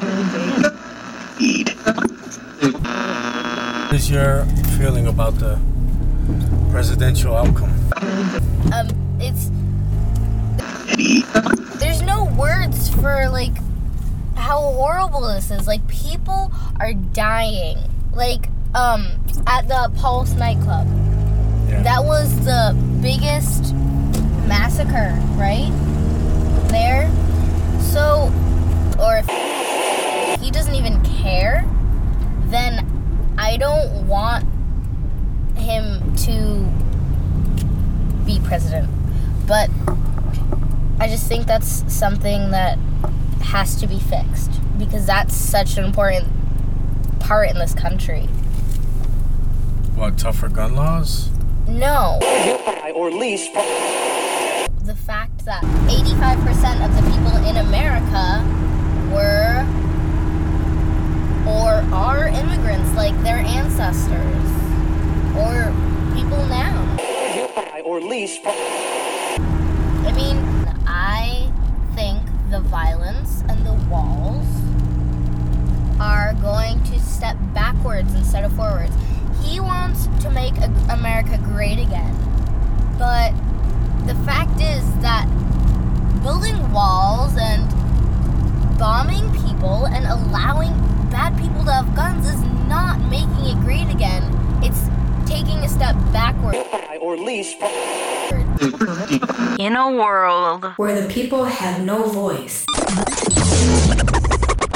What is your feeling about the presidential outcome? Um, it's there's no words for like how horrible this is. Like people are dying. Like um at the Pulse nightclub. Yeah. That was the biggest massacre, right? There. So, or if he doesn't even care, then I don't want him to be president. But I just think that's something that has to be fixed because that's such an important part in this country. What, tougher gun laws? No. or least the fact that 85% of the people in America were or are immigrants like their ancestors or people now. or least I mean, I think the violence and the walls are going to step backwards instead of forwards. He wants to make America great again. But the fact is that building walls and bombing people and allowing bad people to have guns is not making it great again. It's taking a step backwards. or at least In a world where the people have no voice.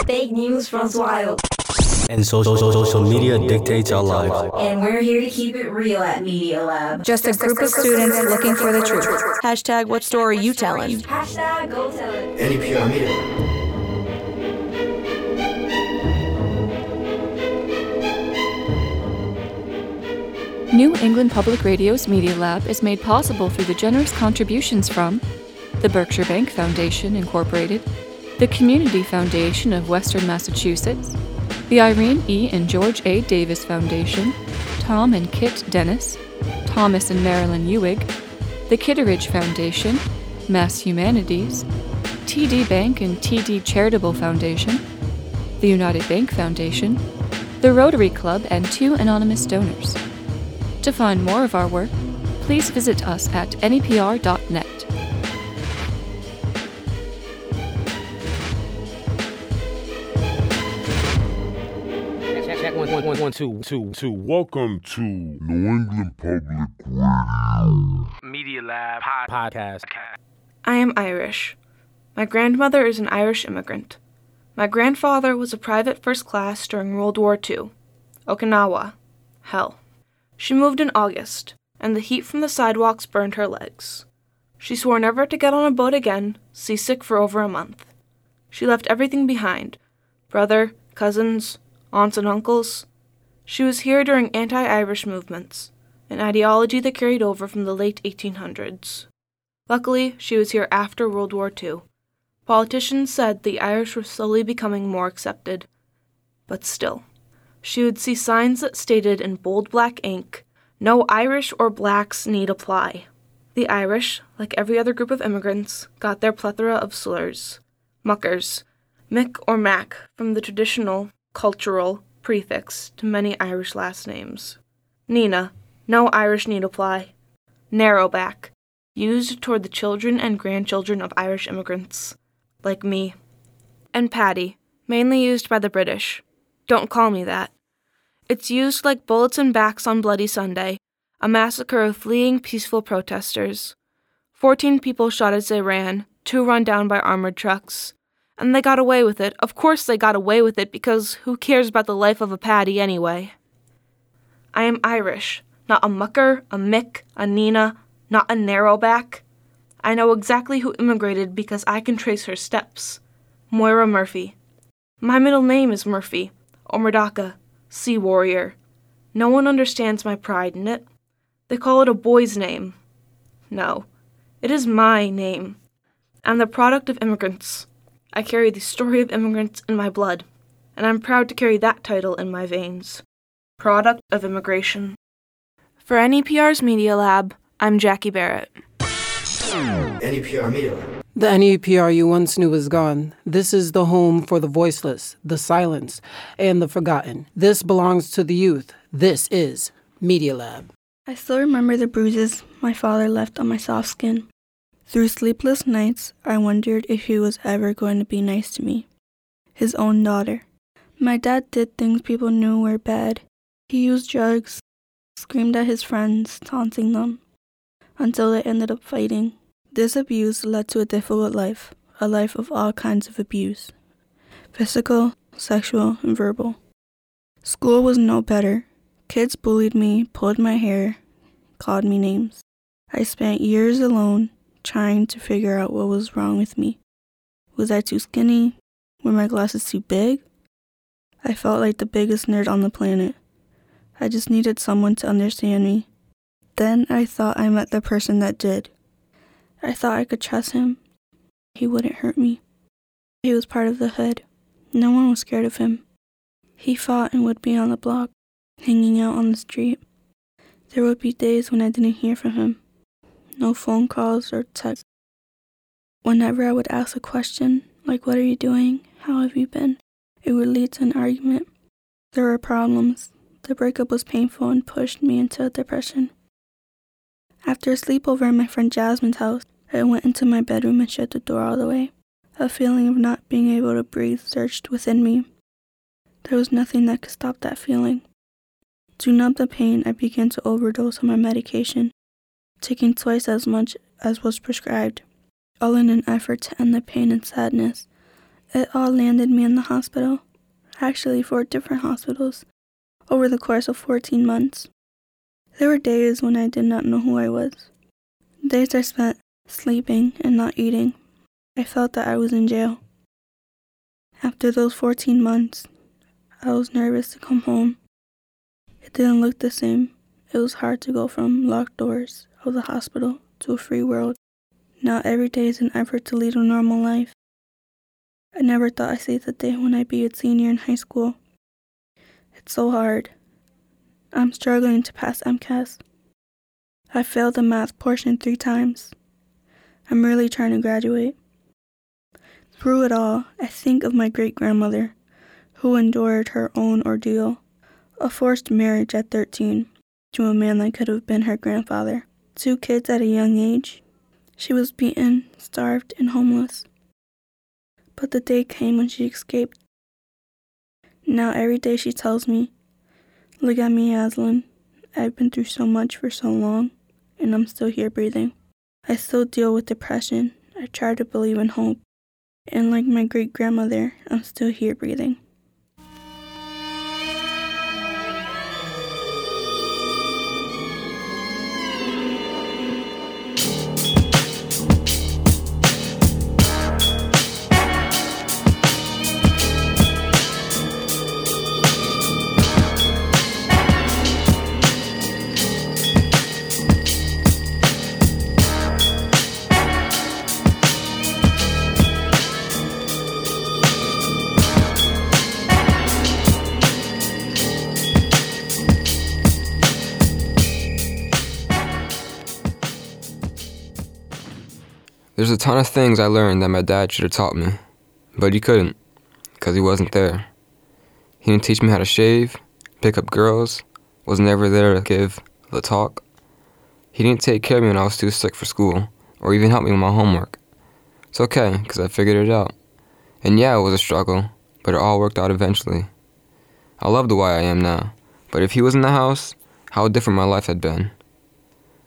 Fake news runs wild, And social, social media dictates our lives. and we're here to keep it real at Media Lab. Just a group of students looking for the truth. hashtag what story you telling. Hashtag go tell it. NPR Media. New England Public Radio's Media Lab is made possible through the generous contributions from the Berkshire Bank Foundation, Incorporated, the Community Foundation of Western Massachusetts, the Irene E. and George A. Davis Foundation, Tom and Kit Dennis, Thomas and Marilyn Ewig, the Kitteridge Foundation, Mass Humanities, TD Bank and TD Charitable Foundation, the United Bank Foundation, the Rotary Club, and two anonymous donors. To find more of our work, please visit us at nepr.net. Check one, one, one, one, two, two, two. Welcome to New England Public Radio. Media Lab pod- podcast. I am Irish. My grandmother is an Irish immigrant. My grandfather was a private first class during World War II. Okinawa. Hell. She moved in August, and the heat from the sidewalks burned her legs. She swore never to get on a boat again, seasick for over a month. She left everything behind brother, cousins, aunts, and uncles. She was here during anti Irish movements, an ideology that carried over from the late 1800s. Luckily, she was here after World War II. Politicians said the Irish were slowly becoming more accepted. But still, she would see signs that stated in bold black ink, No Irish or blacks need apply. The Irish, like every other group of immigrants, got their plethora of slurs. Muckers, Mick or Mac, from the traditional, cultural prefix to many Irish last names. Nina, no Irish need apply. Narrowback, used toward the children and grandchildren of Irish immigrants, like me. And Paddy, mainly used by the British. Don't call me that. It's used like bullets and backs on Bloody Sunday, a massacre of fleeing peaceful protesters. Fourteen people shot as they ran, two run down by armored trucks. And they got away with it. Of course they got away with it because who cares about the life of a Paddy anyway? I am Irish, not a mucker, a Mick, a Nina, not a narrowback. I know exactly who immigrated because I can trace her steps. Moira Murphy. My middle name is Murphy, or Murdaka, Sea Warrior. No one understands my pride in it. They call it a boy's name. No, it is my name. I'm the product of immigrants. I carry the story of immigrants in my blood, and I'm proud to carry that title in my veins. Product of immigration. For NEPR's Media Lab, I'm Jackie Barrett. NPR Media. The NEPR you once knew is gone. This is the home for the voiceless, the silenced, and the forgotten. This belongs to the youth. This is Media Lab. I still remember the bruises my father left on my soft skin. Through sleepless nights, I wondered if he was ever going to be nice to me, his own daughter. My dad did things people knew were bad. He used drugs, screamed at his friends, taunting them, until they ended up fighting. This abuse led to a difficult life, a life of all kinds of abuse physical, sexual, and verbal. School was no better. Kids bullied me, pulled my hair, called me names. I spent years alone trying to figure out what was wrong with me. Was I too skinny? Were my glasses too big? I felt like the biggest nerd on the planet. I just needed someone to understand me. Then I thought I met the person that did. I thought I could trust him. He wouldn't hurt me. He was part of the hood. No one was scared of him. He fought and would be on the block, hanging out on the street. There would be days when I didn't hear from him. No phone calls or texts. Whenever I would ask a question, like, What are you doing? How have you been? it would lead to an argument. There were problems. The breakup was painful and pushed me into a depression. After a sleepover at my friend Jasmine's house, I went into my bedroom and shut the door all the way. A feeling of not being able to breathe surged within me. There was nothing that could stop that feeling. To numb the pain, I began to overdose on my medication, taking twice as much as was prescribed, all in an effort to end the pain and sadness. It all landed me in the hospital, actually, four different hospitals, over the course of 14 months. There were days when I did not know who I was. Days I spent sleeping and not eating. I felt that I was in jail. After those 14 months, I was nervous to come home. It didn't look the same. It was hard to go from locked doors of the hospital to a free world. Now every day is an effort to lead a normal life. I never thought I'd see the day when I'd be a senior in high school. It's so hard. I'm struggling to pass MCAS. I failed the math portion three times. I'm really trying to graduate. Through it all, I think of my great grandmother, who endured her own ordeal a forced marriage at 13 to a man that could have been her grandfather, two kids at a young age. She was beaten, starved, and homeless. But the day came when she escaped. Now every day she tells me, Look at me, Aslan. I've been through so much for so long, and I'm still here breathing. I still deal with depression. I try to believe in hope. And like my great grandmother, I'm still here breathing. There's a ton of things I learned that my dad should have taught me, but he couldn't, because he wasn't there. He didn't teach me how to shave, pick up girls, was never there to give the talk. He didn't take care of me when I was too sick for school, or even help me with my homework. It's okay, because I figured it out. And yeah, it was a struggle, but it all worked out eventually. I love the way I am now, but if he was in the house, how different my life had been.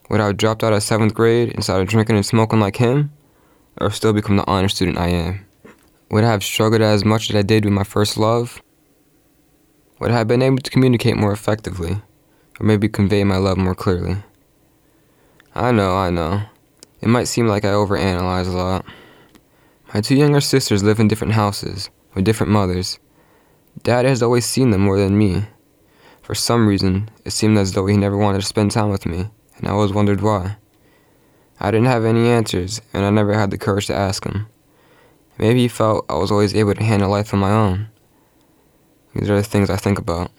Would I have dropped out of seventh grade and started drinking and smoking like him? Or still become the honor student I am? Would I have struggled as much as I did with my first love? Would I have been able to communicate more effectively, or maybe convey my love more clearly? I know, I know. It might seem like I overanalyze a lot. My two younger sisters live in different houses, with different mothers. Dad has always seen them more than me. For some reason, it seemed as though he never wanted to spend time with me, and I always wondered why. I didn't have any answers, and I never had the courage to ask him. Maybe he felt I was always able to handle life on my own. These are the things I think about.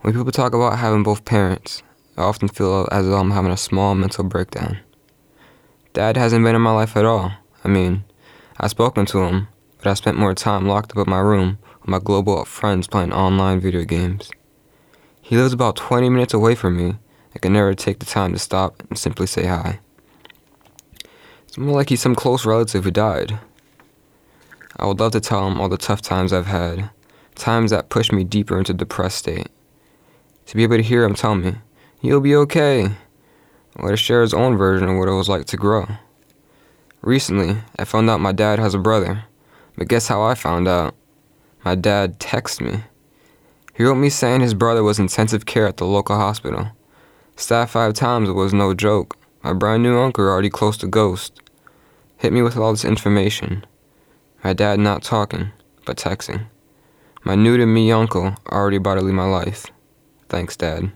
When people talk about having both parents, I often feel as though I'm having a small mental breakdown. Dad hasn't been in my life at all, I mean, I've spoken to him, but I spent more time locked up in my room with my global friends playing online video games. He lives about 20 minutes away from me and can never take the time to stop and simply say hi. It's more like he's some close relative who died. I would love to tell him all the tough times I've had, times that pushed me deeper into depressed state. To be able to hear him tell me, you'll be okay, or to share his own version of what it was like to grow. Recently, I found out my dad has a brother, but guess how I found out? My dad texted me. He wrote me saying his brother was in intensive care at the local hospital. Staff five times was no joke. My brand new uncle, already close to ghost, hit me with all this information. My dad not talking, but texting. My new to me uncle already about to leave my life. Thanks, Dad.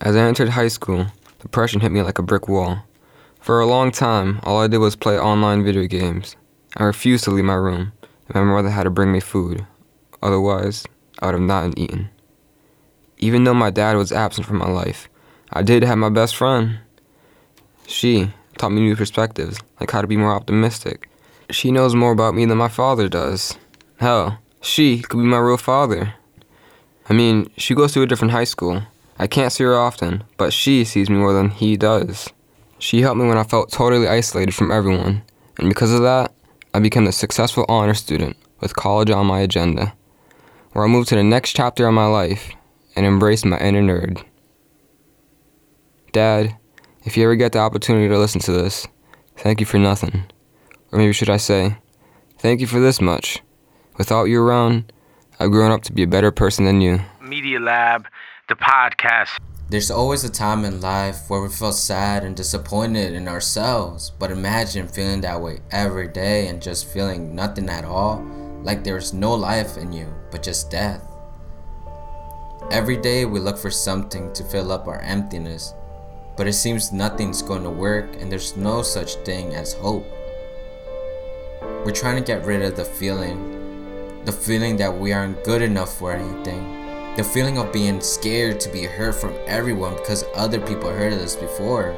As I entered high school, depression hit me like a brick wall. For a long time, all I did was play online video games. I refused to leave my room, and my mother had to bring me food. Otherwise, I would have not eaten. Even though my dad was absent from my life, I did have my best friend. She taught me new perspectives, like how to be more optimistic. She knows more about me than my father does. Hell, she could be my real father. I mean, she goes to a different high school. I can't see her often, but she sees me more than he does. She helped me when I felt totally isolated from everyone, and because of that, I became a successful honor student with college on my agenda, where I moved to the next chapter of my life and embraced my inner nerd. Dad, if you ever get the opportunity to listen to this, thank you for nothing. Or maybe should I say, thank you for this much. Without you around, I've grown up to be a better person than you. Media Lab, the podcast. There's always a time in life where we feel sad and disappointed in ourselves, but imagine feeling that way every day and just feeling nothing at all, like there's no life in you, but just death. Every day we look for something to fill up our emptiness, but it seems nothing's going to work and there's no such thing as hope. We're trying to get rid of the feeling, the feeling that we aren't good enough for anything the feeling of being scared to be heard from everyone because other people heard us before.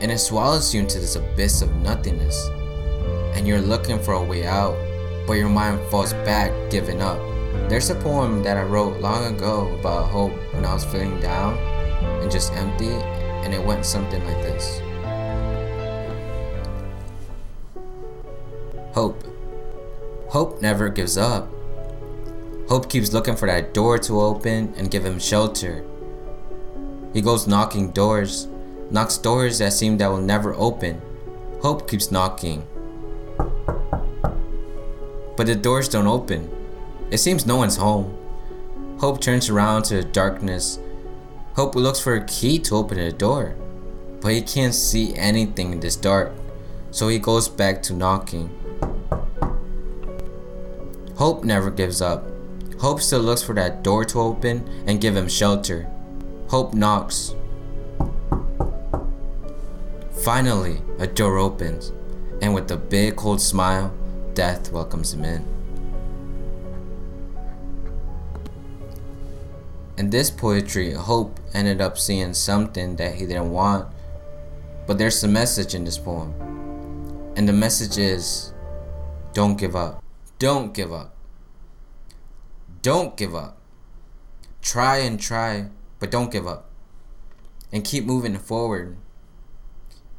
And it swallows you into this abyss of nothingness. And you're looking for a way out, but your mind falls back, giving up. There's a poem that I wrote long ago about hope when I was feeling down and just empty, and it went something like this Hope. Hope never gives up. Hope keeps looking for that door to open and give him shelter. He goes knocking doors, knocks doors that seem that will never open. Hope keeps knocking. But the doors don't open. It seems no one's home. Hope turns around to the darkness. Hope looks for a key to open the door. But he can't see anything in this dark. So he goes back to knocking. Hope never gives up. Hope still looks for that door to open and give him shelter. Hope knocks. Finally, a door opens, and with a big cold smile, death welcomes him in. In this poetry, Hope ended up seeing something that he didn't want, but there's a message in this poem. And the message is don't give up. Don't give up. Don't give up. Try and try, but don't give up. And keep moving forward.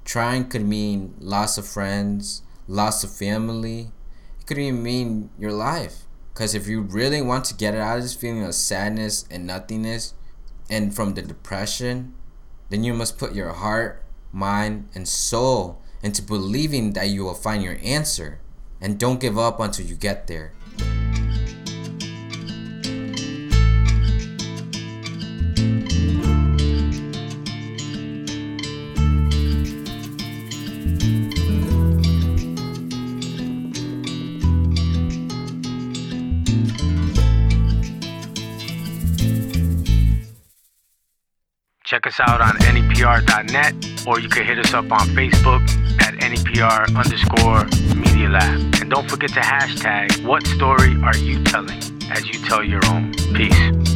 Trying could mean loss of friends, loss of family. It could even mean your life. Because if you really want to get out of this feeling of sadness and nothingness and from the depression, then you must put your heart, mind, and soul into believing that you will find your answer. And don't give up until you get there. Check us out on NEPR.net or you can hit us up on Facebook at NEPR underscore Media Lab. And don't forget to hashtag what story are you telling as you tell your own. Peace.